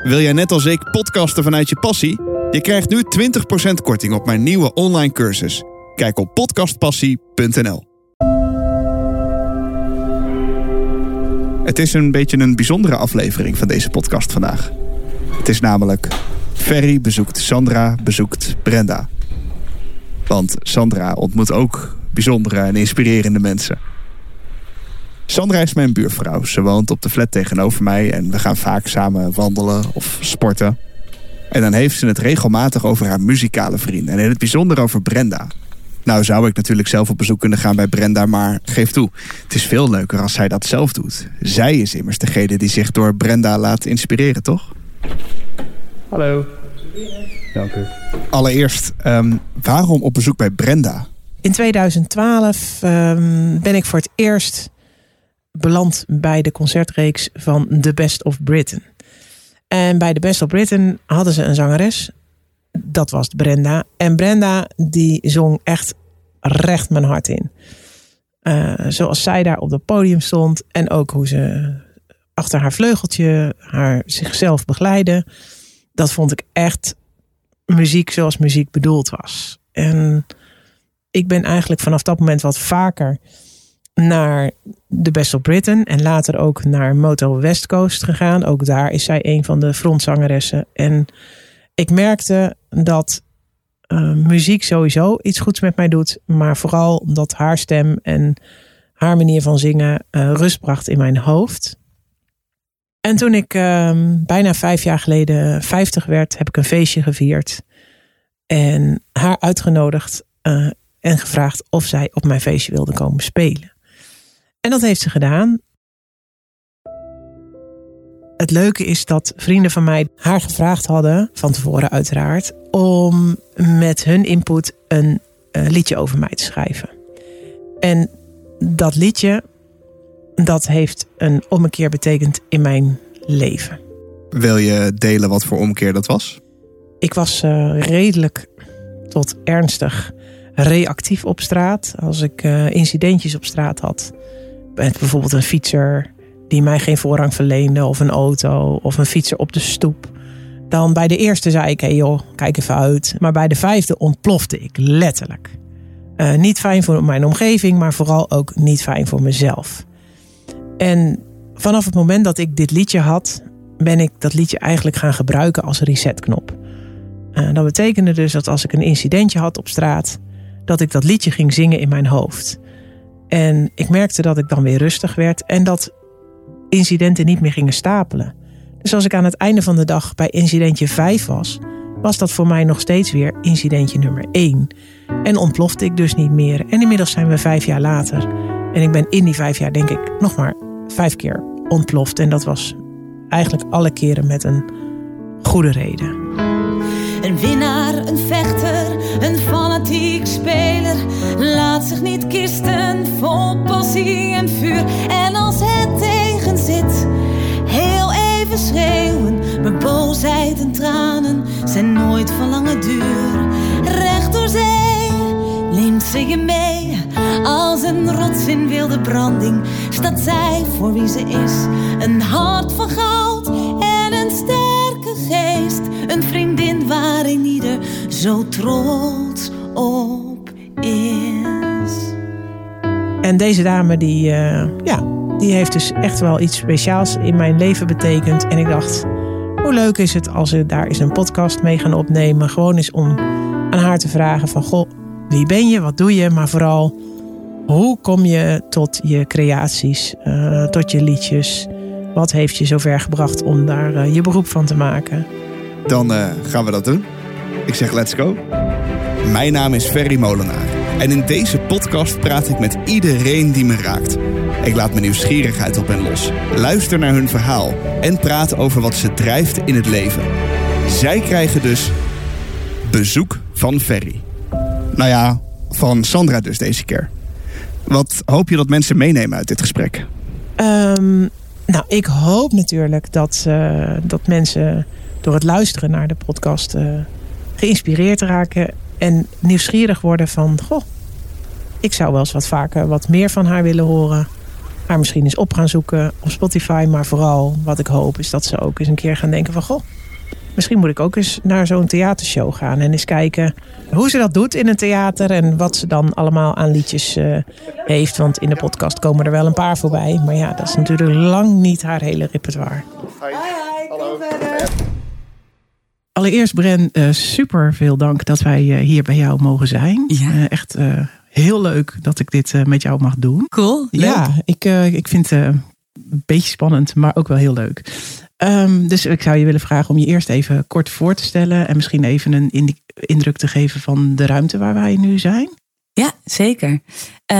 Wil jij net als ik podcasten vanuit je passie? Je krijgt nu 20% korting op mijn nieuwe online cursus. Kijk op podcastpassie.nl. Het is een beetje een bijzondere aflevering van deze podcast vandaag. Het is namelijk Ferry bezoekt Sandra bezoekt Brenda. Want Sandra ontmoet ook bijzondere en inspirerende mensen. Sandra is mijn buurvrouw. Ze woont op de flat tegenover mij en we gaan vaak samen wandelen of sporten. En dan heeft ze het regelmatig over haar muzikale vrienden en in het bijzonder over Brenda. Nou zou ik natuurlijk zelf op bezoek kunnen gaan bij Brenda, maar geef toe, het is veel leuker als zij dat zelf doet. Zij is immers degene die zich door Brenda laat inspireren, toch? Hallo. Dank u. Allereerst, ehm, waarom op bezoek bij Brenda? In 2012 ehm, ben ik voor het eerst beland bij de concertreeks van The Best of Britain. En bij The Best of Britain hadden ze een zangeres. Dat was Brenda. En Brenda die zong echt recht mijn hart in. Uh, zoals zij daar op het podium stond. En ook hoe ze achter haar vleugeltje haar zichzelf begeleidde. Dat vond ik echt muziek zoals muziek bedoeld was. En ik ben eigenlijk vanaf dat moment wat vaker naar de Best of Britain en later ook naar Moto West Coast gegaan. Ook daar is zij een van de frontzangeressen. En ik merkte dat uh, muziek sowieso iets goeds met mij doet, maar vooral dat haar stem en haar manier van zingen uh, rust bracht in mijn hoofd. En toen ik uh, bijna vijf jaar geleden 50 werd, heb ik een feestje gevierd. En haar uitgenodigd uh, en gevraagd of zij op mijn feestje wilde komen spelen. En dat heeft ze gedaan. Het leuke is dat vrienden van mij haar gevraagd hadden, van tevoren uiteraard, om met hun input een uh, liedje over mij te schrijven. En dat liedje, dat heeft een ommekeer betekend in mijn leven. Wil je delen wat voor omkeer dat was? Ik was uh, redelijk tot ernstig reactief op straat. Als ik uh, incidentjes op straat had. Met bijvoorbeeld een fietser die mij geen voorrang verleende. Of een auto. Of een fietser op de stoep. Dan bij de eerste zei ik, hey joh, kijk even uit. Maar bij de vijfde ontplofte ik letterlijk. Uh, niet fijn voor mijn omgeving, maar vooral ook niet fijn voor mezelf. En vanaf het moment dat ik dit liedje had, ben ik dat liedje eigenlijk gaan gebruiken als resetknop. Uh, dat betekende dus dat als ik een incidentje had op straat, dat ik dat liedje ging zingen in mijn hoofd. En ik merkte dat ik dan weer rustig werd en dat incidenten niet meer gingen stapelen. Dus als ik aan het einde van de dag bij incidentje 5 was, was dat voor mij nog steeds weer incidentje nummer 1. En ontplofte ik dus niet meer. En inmiddels zijn we vijf jaar later. En ik ben in die vijf jaar, denk ik, nog maar vijf keer ontploft. En dat was eigenlijk alle keren met een goede reden. Een winnaar, een vechter, een fanatiek speler. Laat zich niet en vuur. En als het tegen zit, heel even schreeuwen. Maar boosheid en tranen zijn nooit van lange duur. Recht door zee neemt ze je mee. Als een rots in wilde branding staat zij voor wie ze is. Een hart van goud en een sterke geest. Een vriendin waarin ieder zo trots op En deze dame die, uh, ja, die heeft dus echt wel iets speciaals in mijn leven betekend. En ik dacht, hoe leuk is het als we daar eens een podcast mee gaan opnemen. Gewoon eens om aan haar te vragen van, goh, wie ben je, wat doe je, maar vooral hoe kom je tot je creaties, uh, tot je liedjes? Wat heeft je zover gebracht om daar uh, je beroep van te maken? Dan gaan we dat doen. Ik zeg let's go. Mijn naam is Ferry Molenaar. En in deze podcast praat ik met iedereen die me raakt. Ik laat mijn nieuwsgierigheid op hen los. Luister naar hun verhaal. En praat over wat ze drijft in het leven. Zij krijgen dus bezoek van Ferry. Nou ja, van Sandra dus deze keer. Wat hoop je dat mensen meenemen uit dit gesprek? Um, nou, ik hoop natuurlijk dat, uh, dat mensen door het luisteren naar de podcast uh, geïnspireerd raken en nieuwsgierig worden van, goh, ik zou wel eens wat vaker wat meer van haar willen horen. haar misschien eens op gaan zoeken op Spotify. Maar vooral wat ik hoop is dat ze ook eens een keer gaan denken van... Goh, misschien moet ik ook eens naar zo'n theatershow gaan. En eens kijken hoe ze dat doet in een theater. En wat ze dan allemaal aan liedjes uh, heeft. Want in de podcast komen er wel een paar voorbij. Maar ja, dat is natuurlijk lang niet haar hele repertoire. Hoi, hoi, Hallo. Allereerst Bren, uh, super veel dank dat wij uh, hier bij jou mogen zijn. Ja. echt heel leuk dat ik dit met jou mag doen. Cool. Leuk. Ja, ik, ik vind het een beetje spannend, maar ook wel heel leuk. Um, dus ik zou je willen vragen om je eerst even kort voor te stellen. En misschien even een indruk te geven van de ruimte waar wij nu zijn. Ja, zeker. Uh,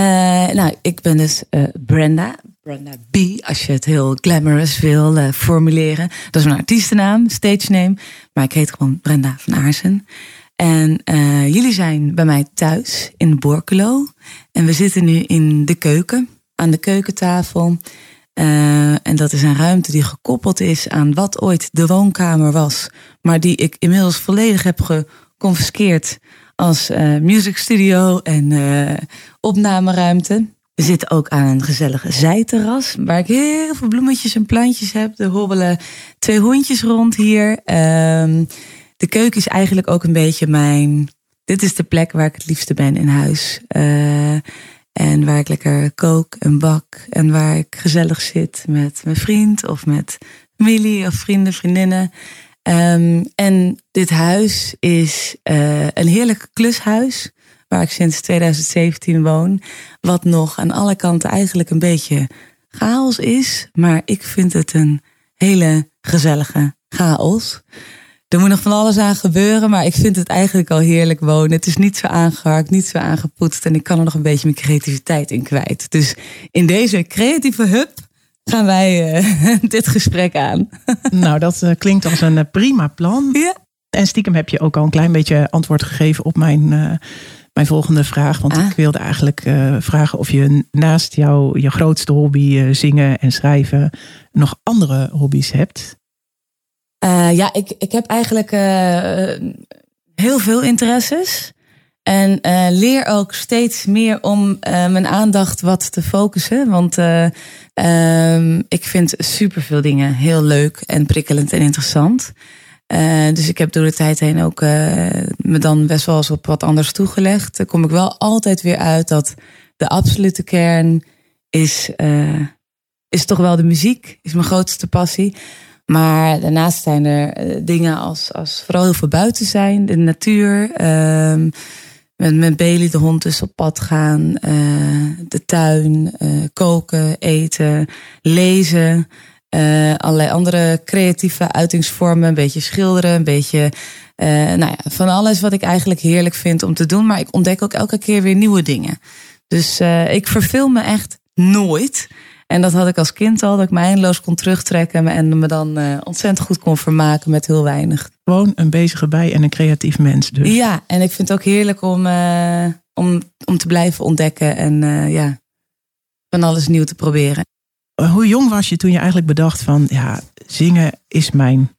nou, ik ben dus uh, Brenda. Brenda B, als je het heel glamorous wil uh, formuleren. Dat is mijn artiestennaam, stage name. Maar ik heet gewoon Brenda van Aarsen. En jullie zijn bij mij thuis in Borculo. En we zitten nu in de keuken, aan de keukentafel. Uh, en dat is een ruimte die gekoppeld is aan wat ooit de woonkamer was. Maar die ik inmiddels volledig heb geconfiskeerd als music studio en opnameruimte. We zitten ook aan een gezellige zijterras. Waar ik heel veel bloemetjes en plantjes heb. Er hobbelen twee hondjes rond hier. Um, de keuken is eigenlijk ook een beetje mijn... Dit is de plek waar ik het liefste ben in huis. Uh, en waar ik lekker kook en bak. En waar ik gezellig zit met mijn vriend of met familie of vrienden, vriendinnen. Um, en dit huis is uh, een heerlijk klushuis. Waar ik sinds 2017 woon. Wat nog aan alle kanten eigenlijk een beetje chaos is. Maar ik vind het een hele gezellige chaos. Er moet nog van alles aan gebeuren, maar ik vind het eigenlijk al heerlijk wonen. Het is niet zo aangeharkt, niet zo aangepoetst en ik kan er nog een beetje mijn creativiteit in kwijt. Dus in deze creatieve hub gaan wij uh, dit gesprek aan. Nou, dat uh, klinkt als een uh, prima plan. Ja. En stiekem heb je ook al een klein beetje antwoord gegeven op mijn, mijn volgende vraag. Want Ah. ik wilde eigenlijk vragen of je naast jouw je grootste hobby zingen en schrijven nog andere hobby's hebt. Uh, ja, ik, ik heb eigenlijk heel veel interesses. En leer ook steeds meer om mijn aandacht wat te focussen. Want um, ik vind superveel dingen heel leuk en prikkelend en interessant. Dus ik heb door de tijd heen ook me dan best wel eens op wat anders toegelegd. Dan kom ik wel altijd weer uit dat de absolute kern is, is toch wel de muziek. Is mijn grootste passie. Maar daarnaast zijn er dingen als, als vooral heel veel buiten zijn, de natuur. Um, met, met Bailey de hond dus op pad gaan, de tuin, koken, eten, lezen. Uh, allerlei andere creatieve uitingsvormen, een beetje schilderen, een beetje nou ja, van alles wat ik eigenlijk heerlijk vind om te doen. Maar ik ontdek ook elke keer weer nieuwe dingen. Dus ik verveel me echt nooit. En dat had ik als kind al, dat ik me eindeloos kon terugtrekken en me dan uh, ontzettend goed kon vermaken met heel weinig. Gewoon een bezige bij en een creatief mens dus. Ja, en ik vind het ook heerlijk om, uh, om, om te blijven ontdekken en uh, ja, van alles nieuw te proberen. Hoe jong was je toen je eigenlijk bedacht van, ja, zingen is mijn,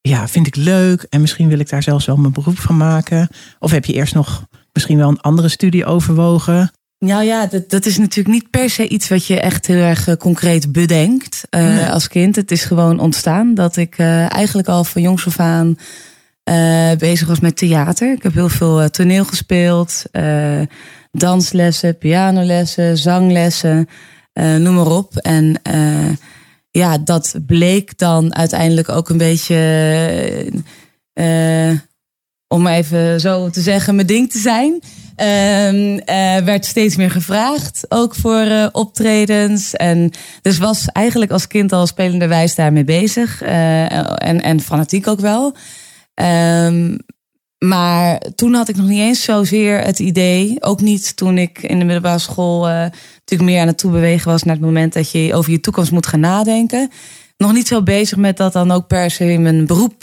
ja, vind ik leuk en misschien wil ik daar zelfs wel mijn beroep van maken? Of heb je eerst nog misschien wel een andere studie overwogen? Nou ja, dat, dat is natuurlijk niet per se iets wat je echt heel erg uh, concreet bedenkt uh, nee. als kind. Het is gewoon ontstaan dat ik uh, eigenlijk al van jongs af aan bezig was met theater. Ik heb heel veel toneel gespeeld, danslessen, pianolessen, zanglessen, noem maar op. En ja, dat bleek dan uiteindelijk ook een beetje om even zo te zeggen, mijn ding te zijn. Uh, werd steeds meer gevraagd, ook voor uh, optredens. En dus was eigenlijk als kind al spelenderwijs daarmee bezig. Uh, en, en fanatiek ook wel. Um, maar toen had ik nog niet eens zozeer het idee, ook niet toen ik in de middelbare school natuurlijk meer aan het toebewegen was naar het moment dat je over je toekomst moet gaan nadenken. Nog niet zo bezig met dat dan ook per se mijn beroep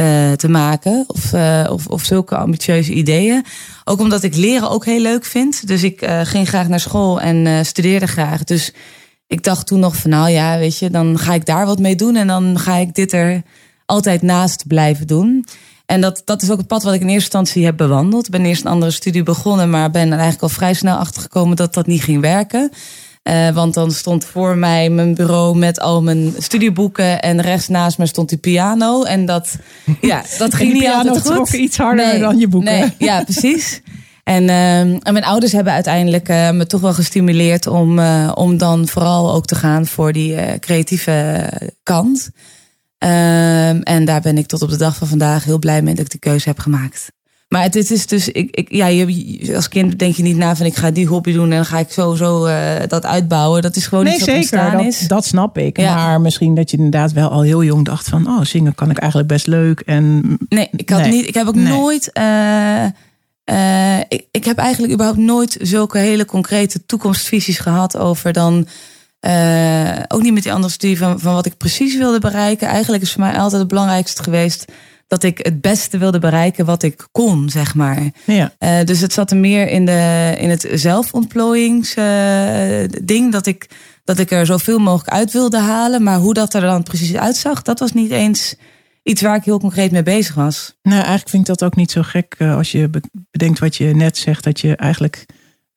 uh, te maken. Of, uh, of, of zulke ambitieuze ideeën. Ook omdat ik leren ook heel leuk vind. Dus ik ging graag naar school en studeerde graag. Dus ik dacht toen nog van nou ja, weet je, dan ga ik daar wat mee doen. En dan ga ik dit er altijd naast blijven doen. En dat, dat is ook het pad wat ik in eerste instantie heb bewandeld. Ik ben eerst een andere studie begonnen, maar ben er eigenlijk al vrij snel achter gekomen dat dat niet ging werken. Eh, want dan stond voor mij mijn bureau met al mijn studieboeken. En rechts naast me stond die piano. En dat, ja, dat ging niet altijd trok goed. iets harder dan je boeken. Nee, ja, precies. En, ehm, en mijn ouders hebben uiteindelijk eh, me toch wel gestimuleerd om, eh, om dan vooral ook te gaan voor die creatieve kant. Ehm, en daar ben ik tot op de dag van vandaag heel blij mee dat ik die keuze heb gemaakt. Maar het, het is dus, ik, ik, ja, je, als kind denk je niet na van ik ga die hobby doen en dan ga ik sowieso eh dat uitbouwen. Dat is gewoon Nee, iets wat zeker. ontstaan Dat, is. dat snap ik. Ja. Maar misschien dat je inderdaad wel al heel jong dacht van... oh, zingen kan ik eigenlijk best leuk. En Nee, ik had Nee. niet. Ik heb ook Nee. nooit. eh, eh, ik, ik heb eigenlijk überhaupt nooit zulke hele concrete toekomstvisies gehad over dan. Eh, ook niet met die andere studie van, van wat ik precies wilde bereiken. Eigenlijk is voor mij altijd het belangrijkste geweest dat ik het beste wilde bereiken wat ik kon, zeg maar. ja, Eh, dus het zat er meer in, de, in het zelfontplooiingsding. ding dat ik, dat ik er zoveel mogelijk uit wilde halen. Maar hoe dat er dan precies uitzag, dat was niet eens iets waar ik heel concreet mee bezig was. nou eigenlijk vind ik dat ook niet zo gek... eh, als je be- bedenkt wat je net zegt... dat je eigenlijk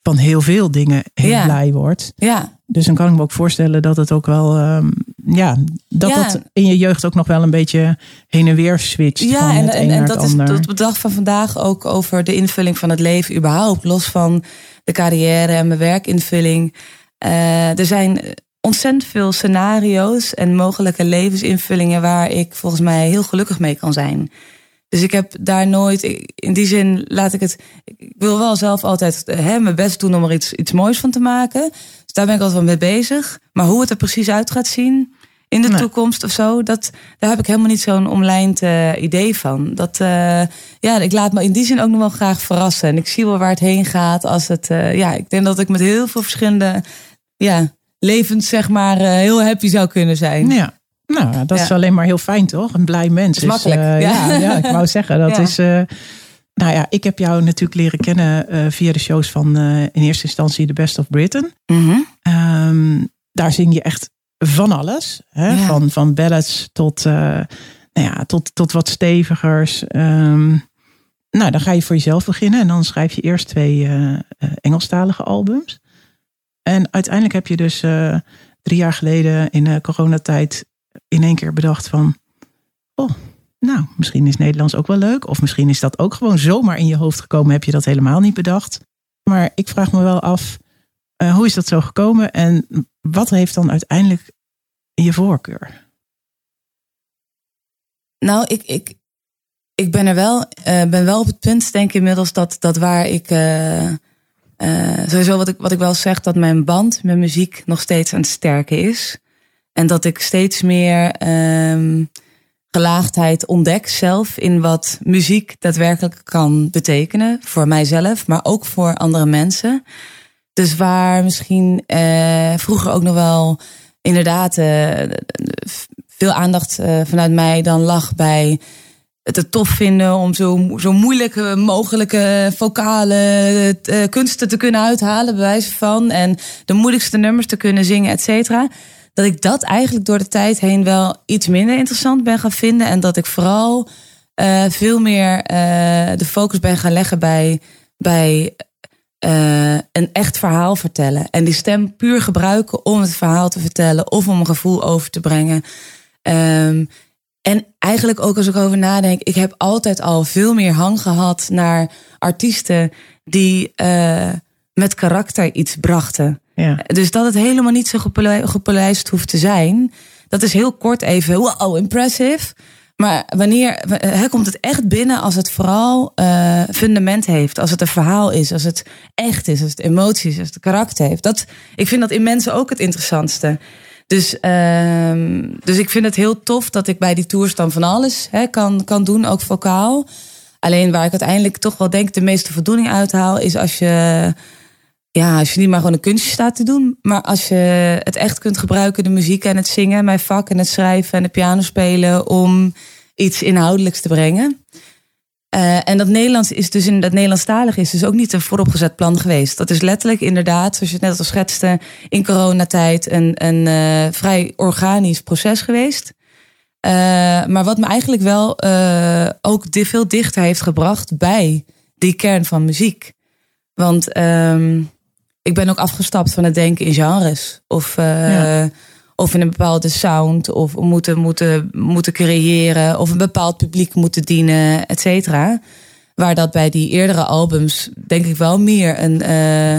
van heel veel dingen heel Ja. blij wordt. Ja, Dus dan kan ik me ook voorstellen dat het ook wel... ehm, ja, dat Ja. dat in je jeugd ook nog wel een beetje heen en weer switcht. ja van en, het en, en naar dat is tot op de dag van vandaag ook over de invulling van het leven überhaupt. Los van de carrière en mijn werkinvulling. Eh, er zijn ontzettend veel scenario's en mogelijke levensinvullingen waar ik volgens mij heel gelukkig mee kan zijn. Dus ik heb daar nooit, in die zin laat ik het, ik wil wel zelf altijd eh, hè, mijn best doen om er iets, iets moois van te maken. Daar ben ik altijd wel mee bezig. Maar hoe het er precies uit gaat zien in de Nee. toekomst of zo, dat, daar heb ik helemaal niet zo'n omlijnd eh, idee van. Dat, eh, ja, ik laat me in die zin ook nog wel graag verrassen. En ik zie wel waar het heen gaat. Als het, eh, ja, ik denk dat ik met heel veel verschillende ja, levens, zeg maar, heel happy zou kunnen zijn. Ja. Nou, dat Ja. is alleen maar heel fijn, toch? Een blij mens. is makkelijk, ja. ja. Ja, ik wou zeggen, dat Ja. is... nou ja, ik heb jou natuurlijk leren kennen eh, via de shows van eh, in eerste instantie The Best of Britain. Mhm. Ehm, daar zing je echt van alles. Hè? Ja. Van, van ballads tot, eh, nou ja, tot, tot wat stevigers. Ehm, nou, dan ga je voor jezelf beginnen. En dan schrijf je eerst twee Engelstalige albums. En uiteindelijk heb je dus drie jaar geleden in de coronatijd in één keer bedacht van... Oh, nou, misschien is Nederlands ook wel leuk. Of misschien is dat ook gewoon zomaar in je hoofd gekomen. Heb je dat helemaal niet bedacht. Maar ik vraag me wel af, eh, hoe is dat zo gekomen? En wat heeft dan uiteindelijk je voorkeur? Nou, ik, ik, ik ben er wel, eh, ben wel op het punt, denk ik inmiddels, dat, dat waar ik. eh, sowieso wat ik, wat ik wel zeg, dat mijn band met muziek nog steeds aan het sterken is. En dat ik steeds meer ehm, gelaagdheid ontdek zelf in wat muziek daadwerkelijk kan betekenen. Voor mijzelf, maar ook voor andere mensen. Dus waar misschien eh, vroeger ook nog wel inderdaad eh, veel aandacht eh, vanuit mij dan lag bij het tof vinden om zo, zo moeilijke mogelijke vocale eh, kunsten te kunnen uithalen, bij wijze van. En de moeilijkste nummers te kunnen zingen, et cetera. Dat ik dat eigenlijk door de tijd heen wel iets minder interessant ben gaan vinden. En dat ik vooral eh, veel meer eh, de focus ben gaan leggen bij, bij eh, een echt verhaal vertellen. En die stem puur gebruiken om het verhaal te vertellen of om een gevoel over te brengen. Ehm, en eigenlijk ook als ik over nadenk, ik heb altijd al veel meer hang gehad naar artiesten die met karakter iets brachten. Ja. Dus dat het helemaal niet zo gepolijst hoeft te zijn. Dat is heel kort even, wow, impressive. Maar wanneer hè, komt het echt binnen als het vooral eh, fundament heeft, als het een verhaal is, als het echt is, als het emoties, als het karakter heeft. Dat, ik vind dat in mensen ook het interessantste. Dus, ehm, dus ik vind het heel tof dat ik bij die tours dan van alles kan, kan doen, ook vocaal. Alleen waar ik uiteindelijk toch wel denk de meeste voldoening uithaal, is als je, ja, als je niet maar gewoon een kunstje staat te doen, maar als je het echt kunt gebruiken, de muziek en het zingen, mijn vak en het schrijven en de piano spelen, om iets inhoudelijks te brengen. Eh, en dat Nederlands is dus in dat Nederlandstalig is dus ook niet een vooropgezet plan geweest. Dat is letterlijk inderdaad, zoals je het net al schetste, in coronatijd een, een eh, vrij organisch proces geweest. Eh, maar wat me eigenlijk wel ook veel dichter heeft gebracht bij die kern van muziek. Want ehm, ik ben ook afgestapt van het denken in genres. Of, eh, Ja. of in een bepaalde sound. Of moeten, moeten, moeten creëren. Of een bepaald publiek moeten dienen, et cetera. Waar dat bij die eerdere albums denk ik wel meer een, eh,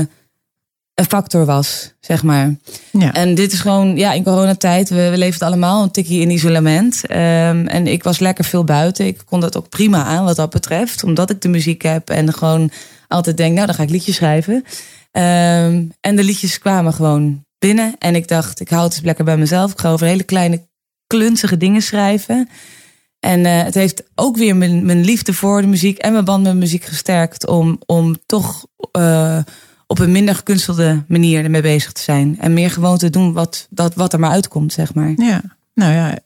een factor was, zeg maar. Ja. En dit is gewoon, ja, in coronatijd, we, we leven het allemaal een tikje in isolement. Ehm, en ik was lekker veel buiten. Ik kon dat ook prima aan wat dat betreft. Omdat ik de muziek heb en gewoon altijd denk, nou, dan ga ik liedjes schrijven. Ehm, en de liedjes kwamen gewoon binnen. En ik dacht, ik hou het lekker bij mezelf. Ik ga over hele kleine, klunzige dingen schrijven. En eh, het heeft ook weer mijn, mijn liefde voor de muziek en mijn band met muziek gesterkt. Om, om toch eh, op een minder gekunstelde manier ermee bezig te zijn. En meer gewoon te doen wat, dat, wat er maar uitkomt, zeg maar. Ja, nou ja,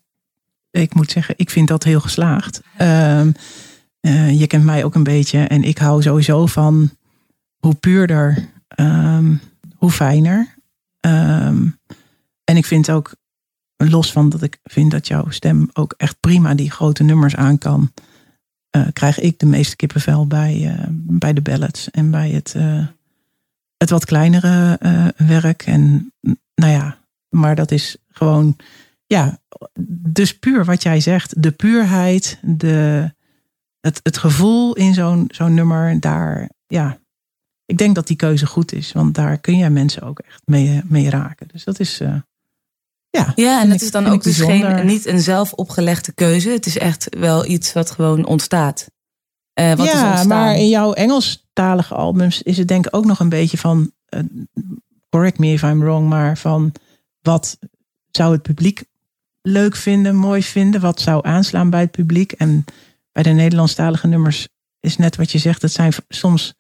ik moet zeggen, ik vind dat heel geslaagd. Ehm, eh, je kent mij ook een beetje en ik hou sowieso van hoe puurder, ehm, hoe fijner. Ehm, en ik vind ook, los van dat ik vind dat jouw stem ook echt prima die grote nummers aan kan, eh, krijg ik de meeste kippenvel bij, eh, bij de ballads en bij het, eh, het wat kleinere werk. En nou ja, maar dat is gewoon, ja, dus puur wat jij zegt, de puurheid, de, het, het gevoel in zo'n zo'n nummer, daar, ja, ik denk dat die keuze goed is, want daar kun je mensen ook echt mee, mee raken. Dus dat is, eh, ja. Ja, en het is dan ook dus geen, niet een zelf opgelegde keuze. Het is echt wel iets wat gewoon ontstaat. Eh, wat ja, maar in jouw Engelstalige albums is het denk ik ook nog een beetje van, eh, correct me if I'm wrong, maar van wat zou het publiek leuk vinden, mooi vinden, wat zou aanslaan bij het publiek. En bij de Nederlandstalige nummers is net wat je zegt, het zijn soms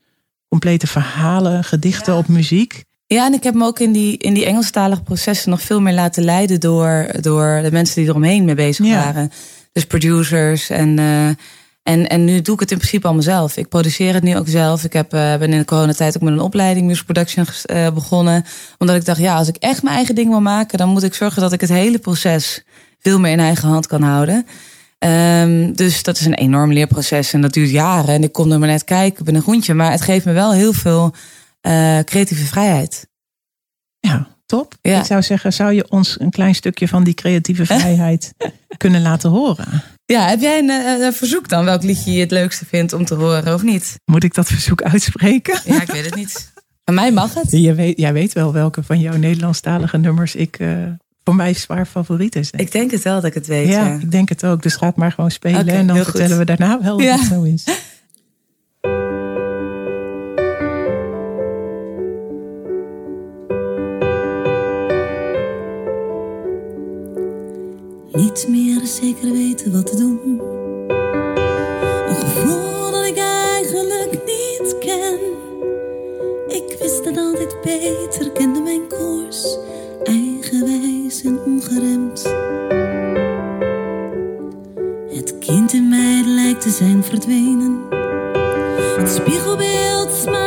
complete verhalen, gedichten op muziek. Ja, en ik heb me ook in die, in die Engelstalige processen nog veel meer laten leiden door, door de mensen die eromheen mee bezig Ja. waren. Dus producers en, eh, en, en nu doe ik het in principe allemaal zelf. Ik produceer het nu ook zelf. Ik heb, eh, ben in de coronatijd ook met een opleiding music production eh, begonnen. Omdat ik dacht, ja, als ik echt mijn eigen ding wil maken, dan moet ik zorgen dat ik het hele proces veel meer in eigen hand kan houden. Ehm, dus dat is een enorm leerproces en dat duurt jaren. En ik kom er maar net kijken, ik ben een groentje. Maar het geeft me wel heel veel eh, creatieve vrijheid. Ja, top. Ja. Ik zou zeggen, zou je ons een klein stukje van die creatieve vrijheid kunnen laten horen? Ja, heb jij een, eh, een verzoek dan? Welk liedje je het leukste vindt om te horen of niet? Moet ik dat verzoek uitspreken? Ja, ik weet het niet. Van mij mag het. Je weet, jij weet wel welke van jouw Nederlandstalige nummers ik eh, voor mij zwaar favoriet is. denk ik. Ik denk het wel dat ik het weet. ja, Ja. ik denk het ook. Dus ga het maar gewoon spelen en dan goed. vertellen we daarna wel Ja. het zo is. Niet meer zeker weten wat te doen. Een gevoel dat ik eigenlijk niet ken. Ik wist het altijd beter, kende mijn koers. Eigenwijs en ongeremd. Het kind in mij lijkt te zijn verdwenen. Het spiegelbeeld smaakt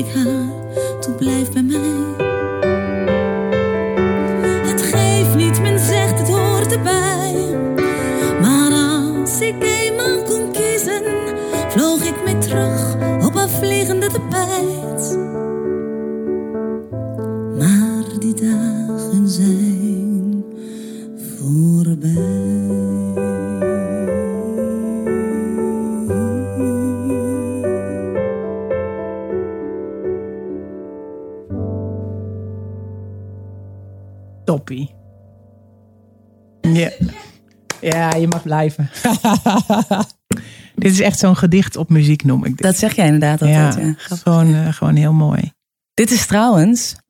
ik haar, toe blijf bij mij. Het geeft niet, men zegt het hoort erbij. Maar als ik eenmaal kon kiezen, vloog ik mee terug op haar vliegende tapijt. Ja. ja, je mag blijven. dit is echt zo'n gedicht op muziek, noem ik dit. Dat zeg jij inderdaad altijd. ja, gewoon, eh, gewoon heel mooi. Dit is trouwens, dat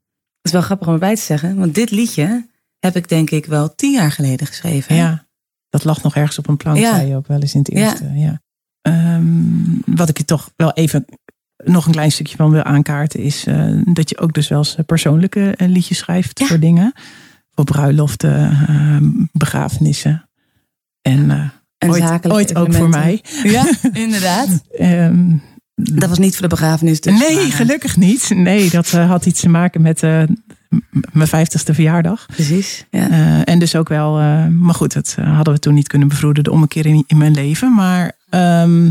is wel grappig om erbij te zeggen, want dit liedje heb ik denk ik wel tien jaar geleden geschreven. Ja, dat lag nog ergens op een plank, Ja. zei je ook wel eens in het eerste. Ja. Ehm, wat ik je toch wel even nog een klein stukje van wil aankaarten... is eh, dat je ook dus wel eens persoonlijke eh, liedjes schrijft voor dingen. Voor bruiloften, eh, begrafenissen. En eh, En ooit, ooit ook voor mij. Ja, inderdaad. Ehm, Dat was niet voor de begrafenis dus. nee, maar, eh, gelukkig niet. Nee, dat eh, had iets te maken met mijn vijftigste verjaardag. Precies, ja. En dus ook wel, maar goed, dat hadden we toen niet kunnen bevroeden, de ommekeer in, in mijn leven. Maar, ehm,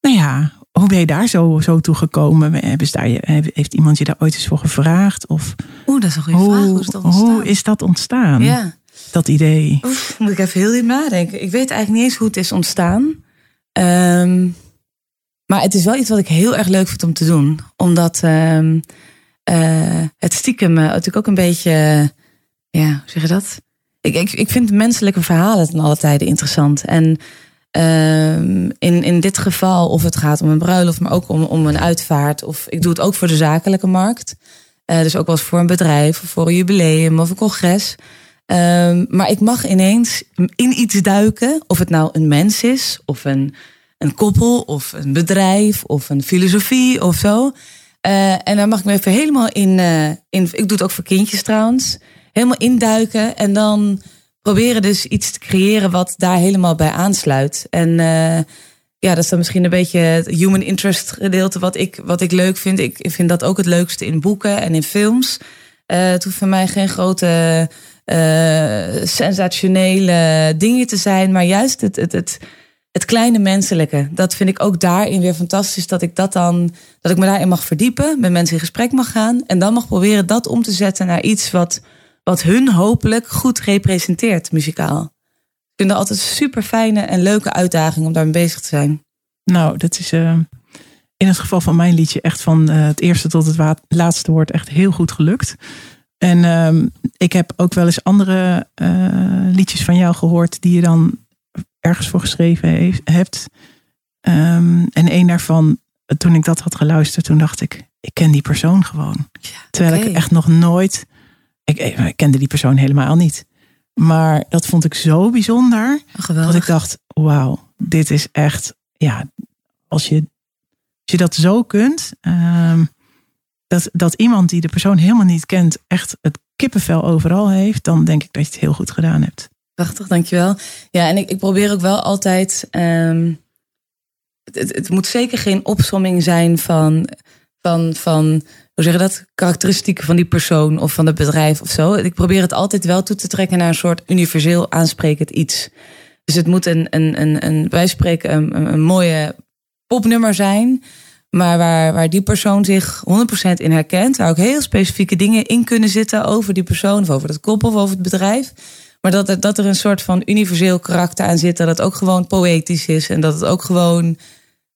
nou ja, hoe ben je daar zo, zo toe gekomen? Hebben ze daar, je- heeft iemand je daar ooit eens voor gevraagd? Of Oeh, dat is een goede vraag. Hoe is dat ontstaan? hoe is dat ontstaan? Ja. Dat idee. Oef, moet ik even heel diep nadenken. Ik weet eigenlijk niet eens hoe het is ontstaan. Ehm, maar het is wel iets wat ik heel erg leuk vind om te doen. Omdat ehm, eh, het stiekem eh, natuurlijk ook een beetje... ja, hoe zeg je dat? Ik, ik, ik vind menselijke verhalen ten alle tijden interessant. En ehm, in, in dit geval, of het gaat om een bruiloft... maar ook om, om een uitvaart. Of ik doe het ook voor de zakelijke markt. Eh, dus ook wel voor een bedrijf, of voor een jubileum of een congres... Ehm, maar ik mag ineens in iets duiken, of het nou een mens is, of een, een koppel, of een bedrijf, of een filosofie of zo. Eh, en daar mag ik me even helemaal in, eh, in. Ik doe het ook voor kindjes trouwens. Helemaal induiken en dan proberen dus iets te creëren wat daar helemaal bij aansluit. En eh, ja, dat is dan misschien een beetje het human interest gedeelte wat ik, wat ik leuk vind. Ik vind dat ook het leukste in boeken en in films. Eh het hoeft voor mij geen grote eh, sensationele dingen te zijn, maar juist het, het, het, het kleine menselijke. Dat vind ik ook daarin weer fantastisch. Dat ik dat dan, dat ik me daarin mag verdiepen, met mensen in gesprek mag gaan en dan mag proberen dat om te zetten naar iets wat, wat hun hopelijk goed representeert, muzikaal. Ik vind dat altijd een super fijne en leuke uitdaging om daarmee bezig te zijn. Nou, dat is eh, in het geval van mijn liedje echt van eh, het eerste tot het laatste woord echt heel goed gelukt. En ehm, ik heb ook wel eens andere eh, liedjes van jou gehoord die je dan ergens voor geschreven heeft, hebt. Ehm, en een daarvan, toen ik dat had geluisterd, toen dacht ik, ik ken die persoon gewoon. Terwijl ik echt nog nooit, ik, ik kende die persoon helemaal niet. Maar dat vond ik zo bijzonder. Dat Geweldig. ik dacht, wauw, dit is echt, ja, als je, als je dat zo kunt, ehm, dat, dat iemand die de persoon helemaal niet kent, echt het kippenvel overal heeft, dan denk ik dat je het heel goed gedaan hebt. Prachtig, dankjewel. Ja, en ik, ik probeer ook wel altijd. ehm, het, het moet zeker geen opsomming zijn van, van, van, hoe zeg je dat, karakteristieken van die persoon of van het bedrijf of zo. Ik probeer het altijd wel toe te trekken naar een soort universeel aansprekend iets. Dus het moet een, een, een, een wij spreken een, een, een mooie popnummer zijn. Maar waar, waar die persoon zich 100% in herkent. Waar ook heel specifieke dingen in kunnen zitten over die persoon. Of over het koppel of over het bedrijf. Maar dat er, dat er een soort van universeel karakter aan zit. Dat het ook gewoon poëtisch is. En dat het ook gewoon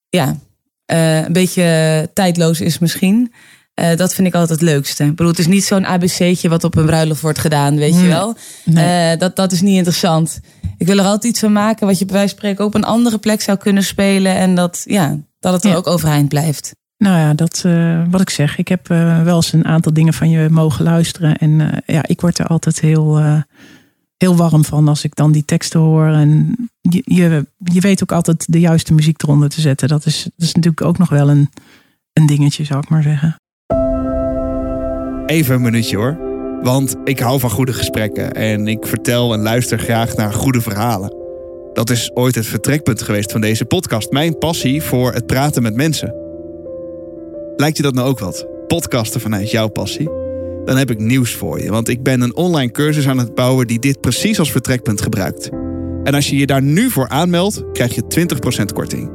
ja, eh, een beetje tijdloos is misschien. Eh, dat vind ik altijd het leukste. Ik bedoel, het is niet zo'n ABC'tje wat op een bruiloft wordt gedaan, weet je wel. Nee. Eh, dat, dat is niet interessant. Ik wil er altijd iets van maken wat je bij wijze van spreken op een andere plek zou kunnen spelen. En dat, ja, dat het er Ja. ook overeind blijft. Nou ja, dat, eh, wat ik zeg, ik heb wel eens een aantal dingen van je mogen luisteren. En ja, ik word er altijd heel, heel warm van als ik dan die teksten hoor. En je, je, je weet ook altijd de juiste muziek eronder te zetten. Dat is, dat is natuurlijk ook nog wel een, een dingetje, zou ik maar zeggen. Even een minuutje hoor. Want ik hou van goede gesprekken en ik vertel en luister graag naar goede verhalen. Dat is ooit het vertrekpunt geweest van deze podcast. Mijn passie voor het praten met mensen. Lijkt je dat nou ook wat? Podcasten vanuit jouw passie? Dan heb ik nieuws voor je, want ik ben een online cursus aan het bouwen die dit precies als vertrekpunt gebruikt. En als je je daar nu voor aanmeldt, krijg je 20% korting.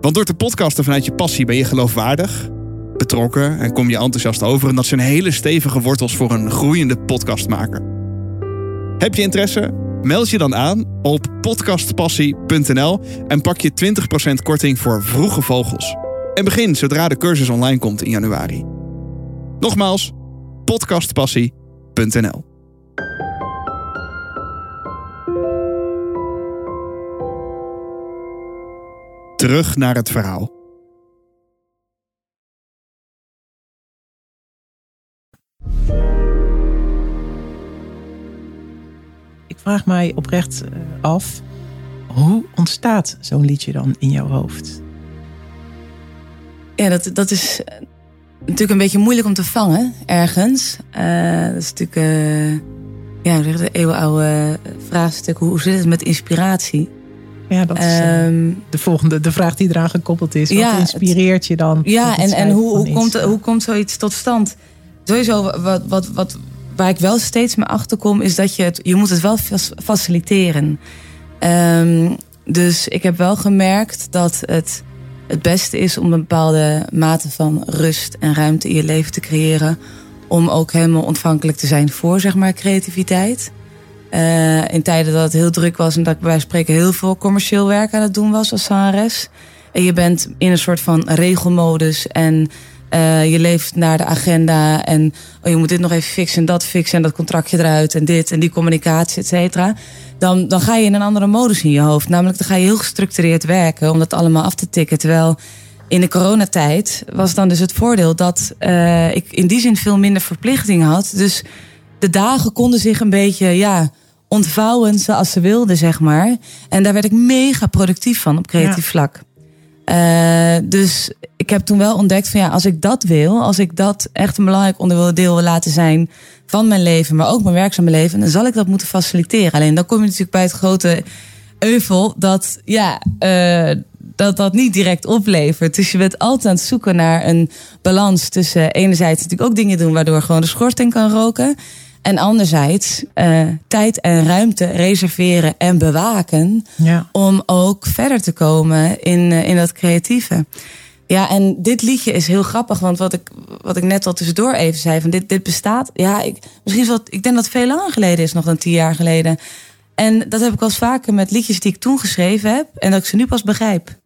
Want door te podcasten vanuit je passie ben je geloofwaardig, betrokken en kom je enthousiast over. En dat zijn hele stevige wortels voor een groeiende podcastmaker. Heb je interesse? Meld je dan aan op podcastpassie.nl en pak je 20% korting voor vroege vogels. En begin zodra de cursus online komt in januari. Nogmaals, podcastpassie.nl. Terug naar het verhaal. Ik vraag mij oprecht eh, af, hoe ontstaat zo'n liedje dan in jouw hoofd? Ja, dat, dat is natuurlijk een beetje moeilijk om te vangen ergens. Eh, dat is natuurlijk uh, ja, de eeuwenoude vraagstuk. Hoe, hoe zit het met inspiratie? Ja, dat is uh, de volgende de vraag die eraan gekoppeld is. Wat ja, inspireert je dan? Ja, en, en hoe, hoe, komt, hoe komt zoiets tot stand? Sowieso, wat, wat, wat, waar ik wel steeds mee achterkom, is dat je het, je moet het wel faciliteren. Ehm, dus ik heb wel gemerkt dat het het beste is om een bepaalde mate van rust en ruimte in je leven te creëren. Om ook helemaal ontvankelijk te zijn voor zeg maar, creativiteit. Eh, in tijden dat het heel druk was en dat ik bij spreken heel veel commercieel werk aan het doen was als zangeres. En je bent in een soort van regelmodus en eh, je leeft naar de agenda. En oh, je moet dit nog even fixen en dat fixen en dat contractje eruit en dit en die communicatie, et cetera. Dan, dan ga je in een andere modus in je hoofd. Namelijk dan ga je heel gestructureerd werken om dat allemaal af te tikken. Terwijl in de coronatijd was dan dus het voordeel dat uh, ik in die zin veel minder verplichtingen had. Dus de dagen konden zich een beetje, ja, ontvouwen zoals ze wilden, zeg maar. En daar werd ik mega productief van op creatief Ja. vlak. Uh, dus ik heb toen wel ontdekt van ja, als ik dat wil, als ik dat echt een belangrijk onderdeel wil laten zijn van mijn leven, maar ook mijn werkzame leven, dan zal ik dat moeten faciliteren. Alleen dan kom je natuurlijk bij het grote euvel dat ja, uh, dat dat niet direct oplevert. Dus je bent altijd aan het zoeken naar een balans tussen enerzijds natuurlijk ook dingen doen waardoor gewoon de schorting kan roken. En anderzijds uh, tijd en ruimte reserveren en bewaken. Ja. Om ook verder te komen in, uh, in dat creatieve. Ja, en dit liedje is heel grappig. Want wat ik, wat ik net al tussendoor even zei. Van dit, dit bestaat. Ja, ik, misschien is wat, ik denk dat het veel langer geleden is. Nog dan tien jaar geleden. En dat heb ik wel eens vaker met liedjes die ik toen geschreven heb. En dat ik ze nu pas begrijp.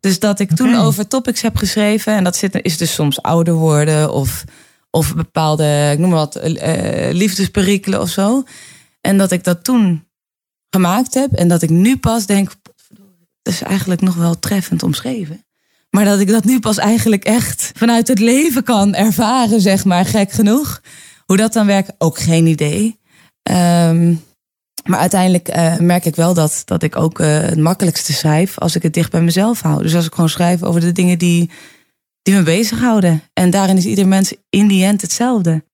Dus dat ik toen over topics heb geschreven. En dat zit, is dus soms ouder worden. Of of bepaalde, ik noem maar wat, uh, liefdesperikelen of zo. En dat ik dat toen gemaakt heb. En dat ik nu pas denk, dat is eigenlijk nog wel treffend omschreven. Maar dat ik dat nu pas eigenlijk echt vanuit het leven kan ervaren, zeg maar, gek genoeg. Hoe dat dan werkt, ook geen idee. Um, maar uiteindelijk uh, merk ik wel dat, dat ik ook het makkelijkste schrijf als ik het dicht bij mezelf hou. Dus als ik gewoon schrijf over de dingen die, die me bezighouden. En daarin is ieder mens in die end hetzelfde. Uh,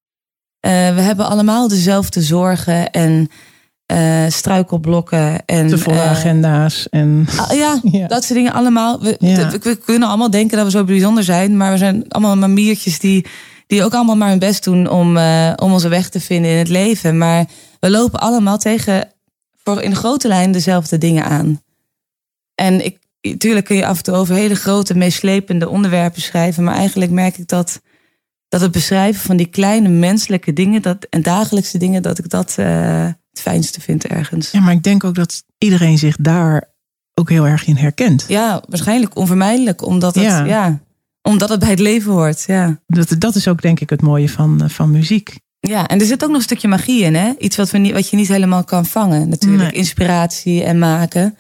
we hebben allemaal dezelfde zorgen en uh, struikelblokken. En, Te volle agenda's. En... Uh, ja, ja, dat soort dingen allemaal. We, ja. we, kunnen allemaal denken dat we zo bijzonder zijn. Maar we zijn allemaal mamiertjes die, die ook allemaal maar hun best doen om, om onze weg te vinden in het leven. Maar we lopen allemaal tegen voor in grote lijn dezelfde dingen aan. En ik, Tuurlijk kun je af en toe over hele grote, meeslepende onderwerpen schrijven. Maar eigenlijk merk ik dat, dat het beschrijven van die kleine menselijke dingen dat, en dagelijkse dingen, dat ik dat uh, het fijnste vind ergens. Ja, maar ik denk ook dat iedereen zich daar ook heel erg in herkent. Ja, waarschijnlijk onvermijdelijk, omdat het, ja. ja omdat het bij het leven hoort. Ja. Dat, dat is ook denk ik het mooie van, van muziek. Ja, en er zit ook nog een stukje magie in, hè? Iets wat, we niet, wat je niet helemaal kan vangen, natuurlijk. Nee. Inspiratie en maken.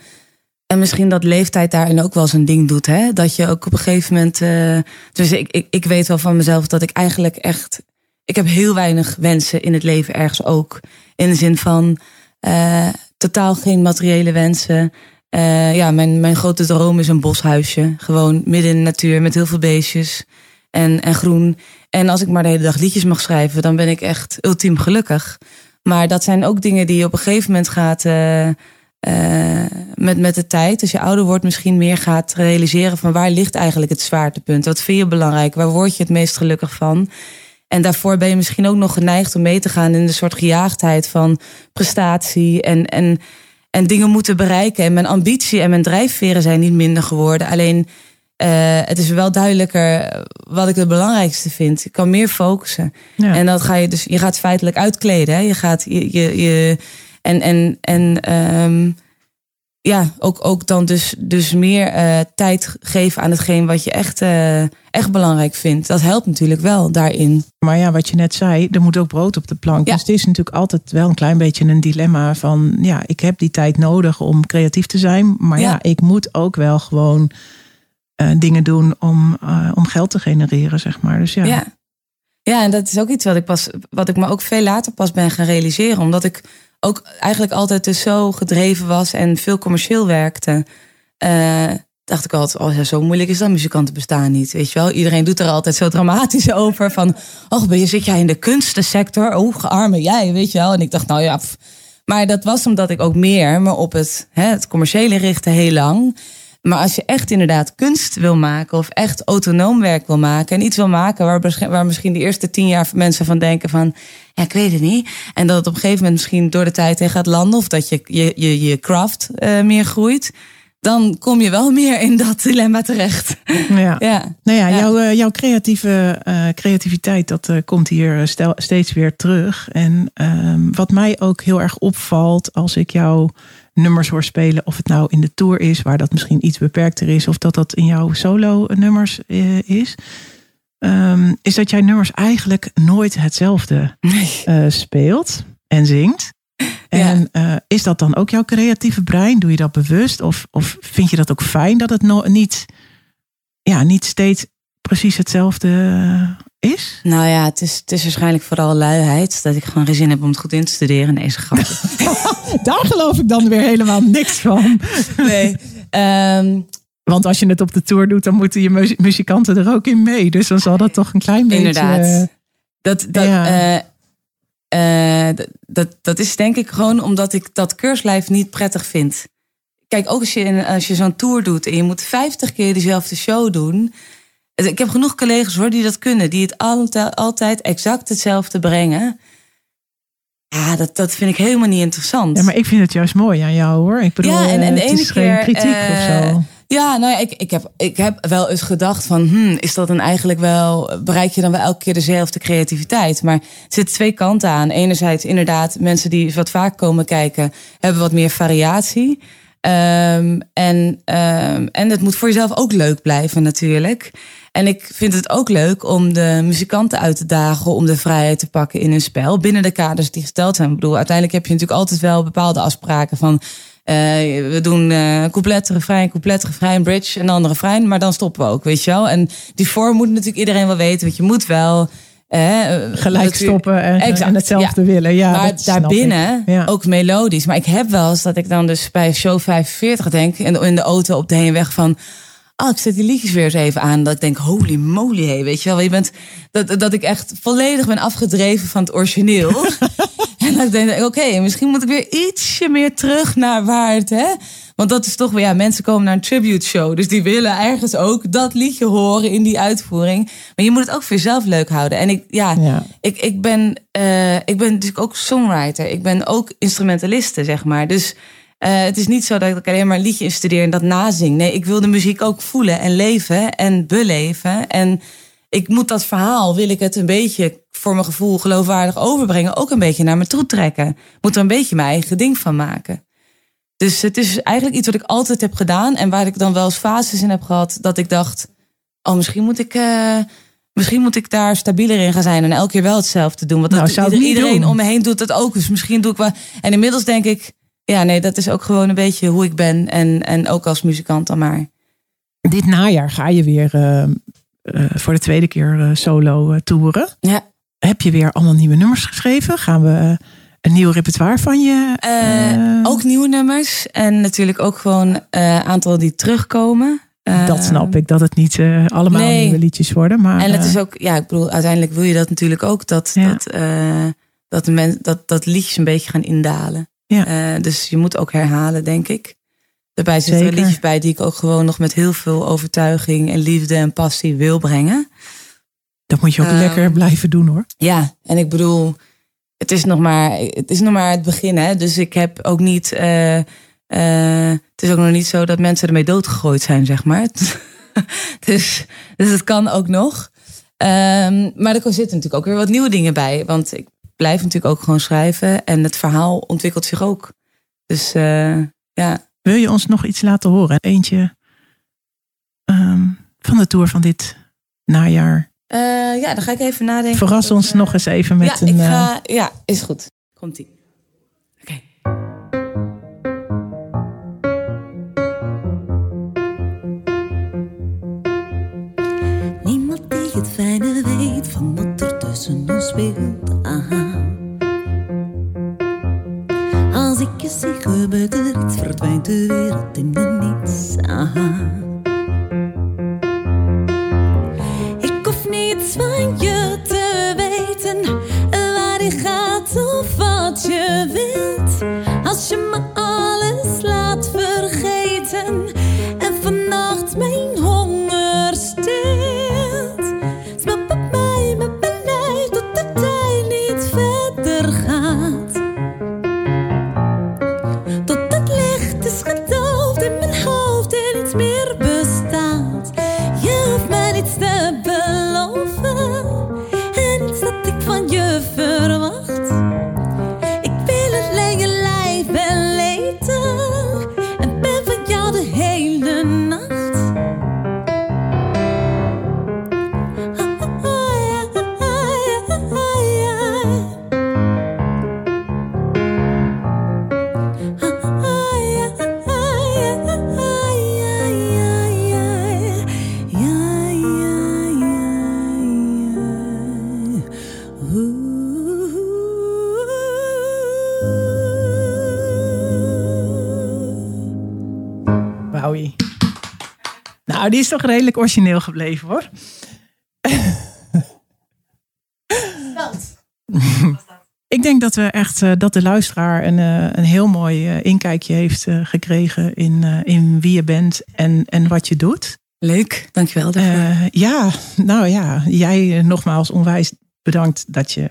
En misschien dat leeftijd daarin ook wel zijn ding doet. Hè? Dat je ook op een gegeven moment. Uh, dus ik, ik, ik weet wel van mezelf dat ik eigenlijk echt. Ik heb heel weinig wensen in het leven ergens ook. In de zin van uh, totaal geen materiële wensen. Uh, ja, mijn, mijn grote droom is een boshuisje. Gewoon midden in de natuur met heel veel beestjes. En, en groen. En als ik maar de hele dag liedjes mag schrijven, dan ben ik echt ultiem gelukkig. Maar dat zijn ook dingen die je op een gegeven moment gaat. Uh, met, met de tijd, als je ouder wordt, misschien meer gaat realiseren van waar ligt eigenlijk het zwaartepunt? Wat vind je belangrijk? Waar word je het meest gelukkig van? En daarvoor ben je misschien ook nog geneigd om mee te gaan in de soort gejaagdheid van prestatie en, en, en dingen moeten bereiken. En mijn ambitie en mijn drijfveren zijn niet minder geworden. Alleen uh, het is wel duidelijker wat ik het belangrijkste vind. Ik kan meer focussen. Ja. En dat ga je dus, je gaat feitelijk uitkleden. Hè? Je gaat je. je, je en, en, en um, ja, ook, ook dan dus, dus meer eh, tijd geven aan hetgeen wat je echt, eh, echt belangrijk vindt. Dat helpt natuurlijk wel daarin. Maar ja, wat je net zei, er moet ook brood op de plank. Ja. Dus het is natuurlijk altijd wel een klein beetje een dilemma van... ja, ik heb die tijd nodig om creatief te zijn. Maar ja, Ja. ik moet ook wel gewoon eh, dingen doen om, om geld te genereren, zeg maar. Dus ja, Ja. ja. en dat is ook iets wat ik, pas, wat ik me ook veel later pas ben gaan realiseren. Omdat ik ook eigenlijk altijd dus zo gedreven was en veel commercieel werkte. eh, dacht ik altijd, oh zo moeilijk is dat muzikanten bestaan niet. Weet je wel, iedereen doet er altijd zo dramatisch over. Van, oh, ben je, zit jij in de kunstensector? Oh, gearme jij, weet je wel. En ik dacht, nou ja, maar dat was omdat ik ook meer me op het, hè, het commerciële richtte heel lang. Maar als je echt inderdaad kunst wil maken of echt autonoom werk wil maken en iets wil maken waar, waar misschien de eerste tien jaar mensen van denken van, ja, ik weet het niet. En dat het op een gegeven moment misschien door de tijd heen gaat landen of dat je je, je, je craft eh, meer groeit, dan kom je wel meer in dat dilemma terecht. ja. ja. Nou ja, Ja. Jouw, eh, jouw creatieve eh, creativiteit, dat komt hier stel, steeds weer terug. En ehm, wat mij ook heel erg opvalt als ik jouw nummers hoor spelen, of het nou in de tour is, waar dat misschien iets beperkter is, of dat dat in jouw solo nummers eh, is, ehm, is dat jij nummers eigenlijk nooit hetzelfde eh, speelt en zingt. En eh, is dat dan ook jouw creatieve brein? Doe je dat bewust? Of, of vind je dat ook fijn dat het no niet, ja, niet steeds precies hetzelfde is? Nou ja, het is, het is waarschijnlijk vooral luiheid. Dat ik gewoon geen zin heb om het goed in te studeren. Nee, is een grapje. Daar geloof ik dan weer helemaal niks van. nee. Ehm, Want als je het op de tour doet, dan moeten je mu- muzikanten er ook in mee. Dus dan zal dat toch een klein beetje... Inderdaad. Dat, dat, Ja. eh, eh, dat, dat, dat is denk ik gewoon omdat ik dat keurslijf niet prettig vind. Kijk, ook als je, in- als je zo'n tour doet en je moet 50 keer dezelfde show doen. Ik heb genoeg collega's hoor die dat kunnen, die het altijd, altijd exact hetzelfde brengen. Ja, dat, dat vind ik helemaal niet interessant. Ja, maar ik vind het juist mooi aan jou hoor. Ik bedoel, Ja, en- en de eh, ene is geen kritiek of eh, zo. Ja, nou ja, ik, ik, heb, ik heb wel eens gedacht van, hmm, is dat dan eigenlijk wel, bereik je dan wel elke keer dezelfde creativiteit? Maar er zitten twee kanten aan. Enerzijds inderdaad, mensen die wat vaak komen kijken, hebben wat meer variatie. Ehm, en, ehm, en het moet voor jezelf ook leuk blijven natuurlijk. En ik vind het ook leuk om de muzikanten uit te dagen om de vrijheid te pakken in hun spel. Binnen de kaders die gesteld zijn. Ik bedoel, uiteindelijk heb je natuurlijk altijd wel bepaalde afspraken van. eh, we doen eh couplet, refrein, couplet, refrein, bridge en dan refrein. Maar dan stoppen we ook, weet je wel. En die vorm moet natuurlijk iedereen wel weten. Want je moet wel. Gelijk stoppen en, Exact, en hetzelfde willen. Ja, maar daarbinnen Ja. ook melodisch. Maar ik heb wel eens dat ik dan dus bij show 45 denk... de, in de auto op de heenweg van... Oh, ik zet die liedjes weer eens even aan. Dat ik denk, holy moly, hey, weet je wel. Je bent, dat, dat ik echt volledig ben afgedreven van het origineel. en dat ik denk, oké, misschien moet ik weer ietsje meer terug naar waar het... Hè? Want dat is toch weer, ja, mensen komen naar een tribute show. Dus die willen ergens ook dat liedje horen in die uitvoering. Maar je moet het ook voor jezelf leuk houden. En ik, ja, Ja. ik, ik, ben, eh, ik ben natuurlijk ook songwriter. Ik ben ook instrumentaliste, zeg maar. Dus eh, het is niet zo dat ik alleen maar een liedje instudeer en dat nazing. Nee, ik wil de muziek ook voelen en leven en beleven. En ik moet dat verhaal, wil ik het een beetje voor mijn gevoel geloofwaardig overbrengen. Ook een beetje naar me toe trekken. Moet er een beetje mijn eigen ding van maken. Dus het is eigenlijk iets wat ik altijd heb gedaan. En waar ik dan wel eens fases in heb gehad. Dat ik dacht, oh misschien moet ik... eh, Misschien moet ik daar stabieler in gaan zijn en elke keer wel hetzelfde doen. Want Nou, dat, iedereen om me heen doet het ook. Dus misschien doe ik wel. En inmiddels denk ik, ja, nee, dat is ook gewoon een beetje hoe ik ben. En, en ook als muzikant dan maar. Dit najaar ga je weer eh, eh, voor de tweede keer eh, solo toeren. Ja. Heb je weer allemaal nieuwe nummers geschreven? Gaan we een nieuw repertoire van je? Ook nieuwe nummers. En natuurlijk ook gewoon een aantal die terugkomen. Dat snap ik, dat het niet allemaal nee. nieuwe liedjes worden. Maar, En het is ook, ja, ik bedoel, uiteindelijk wil je dat natuurlijk ook. Dat, Ja. dat, dat, de men, dat, dat liedjes een beetje gaan indalen. Ja. Eh, dus je moet ook herhalen, denk ik. Daarbij zitten er liedjes bij die ik ook gewoon nog met heel veel overtuiging en liefde en passie wil brengen. dat moet je ook ehm, lekker blijven doen hoor. Ja, en ik bedoel, het is nog maar het, is nog maar het begin. Hè? Dus ik heb ook niet. eh, eh, het is ook nog niet zo dat mensen ermee doodgegooid zijn, zeg maar. dus, dus het kan ook nog. Ehm, maar er zitten natuurlijk ook weer wat nieuwe dingen bij. Want ik blijf natuurlijk ook gewoon schrijven. En het verhaal ontwikkelt zich ook. Dus eh, ja. Wil je ons nog iets laten horen? Eentje ehm, van de tour van dit najaar. Eh, ja, dan ga ik even nadenken. Verras ons nog eens even met ja, een... ik eh, ga, ja, is goed. Komt-ie. Oké. Niemand die het fijne weet van wat er tussen ons speelt. Aha. Als ik je zie, gebeurt er iets, verdwijnt de wereld in de niets. Aha. Nou, die is toch redelijk origineel gebleven hoor. Ik denk dat we echt eh, dat de luisteraar een, eh, een heel mooi eh, inkijkje heeft eh, gekregen in, eh, in wie je bent en, en wat je doet. Leuk, dankjewel daarvoor. Eh, ja, nou ja, jij nogmaals onwijs bedankt dat je,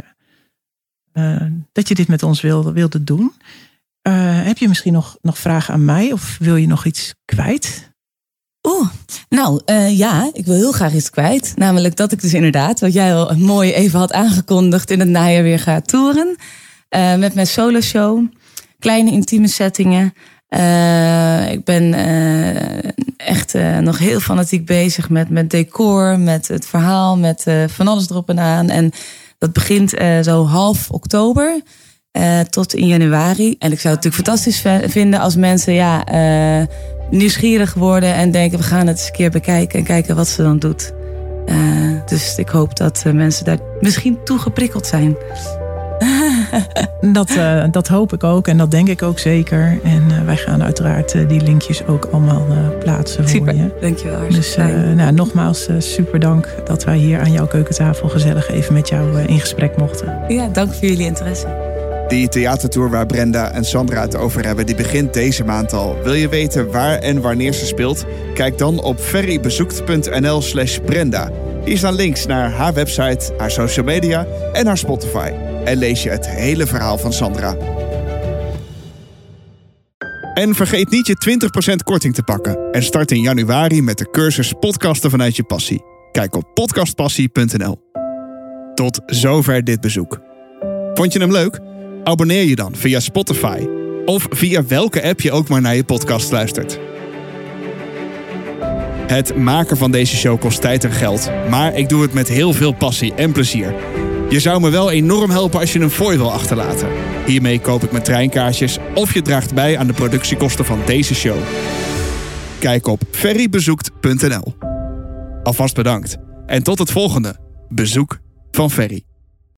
eh, dat je dit met ons wilde, wilde doen. Eh, heb je misschien nog, nog vragen aan mij of wil je nog iets kwijt? Oeh, nou eh, ja, ik wil heel graag iets kwijt. Namelijk dat ik dus inderdaad, wat jij al mooi even had aangekondigd, in het najaar weer ga toeren. Eh, met mijn solo show. Kleine intieme settingen. Ik ben echt nog heel fanatiek bezig met, met decor, met het verhaal, met van alles erop en aan. En dat begint zo half oktober eh, tot in januari. En ik zou het natuurlijk fantastisch vinden als mensen ja, eh, nieuwsgierig worden en denken: we gaan het eens een keer bekijken en kijken wat ze dan doet. Eh, dus ik hoop dat mensen daar misschien toe geprikkeld zijn. Dat, dat hoop ik ook en dat denk ik ook zeker. En wij gaan uiteraard die linkjes ook allemaal plaatsen voor Super, je. dankjewel. Dus nou, nogmaals super dank dat wij hier aan jouw keukentafel gezellig even met jou in gesprek mochten. ja, dank voor jullie interesse. Die theatertour waar Brenda en Sandra het over hebben, die begint deze maand al. Wil je weten waar en wanneer ze speelt? Kijk dan op ferrybezoekt.nl slash Brenda. Hier staan links naar haar website, haar social media en haar Spotify. En lees je het hele verhaal van Sandra. En vergeet niet je 20% korting te pakken. En start in januari met de cursus Podcasten vanuit je passie. Kijk op podcastpassie.nl. Tot zover dit bezoek. Vond je hem leuk? Abonneer je dan via Spotify of via welke app je ook maar naar je podcast luistert. Het maken van deze show kost tijd en geld, maar ik doe het met heel veel passie en plezier. Je zou me wel enorm helpen als je een fooi wil achterlaten. Hiermee koop ik mijn treinkaartjes of je draagt bij aan de productiekosten van deze show. Kijk op ferrybezoekt.nl. Alvast bedankt en tot het volgende bezoek van Ferry.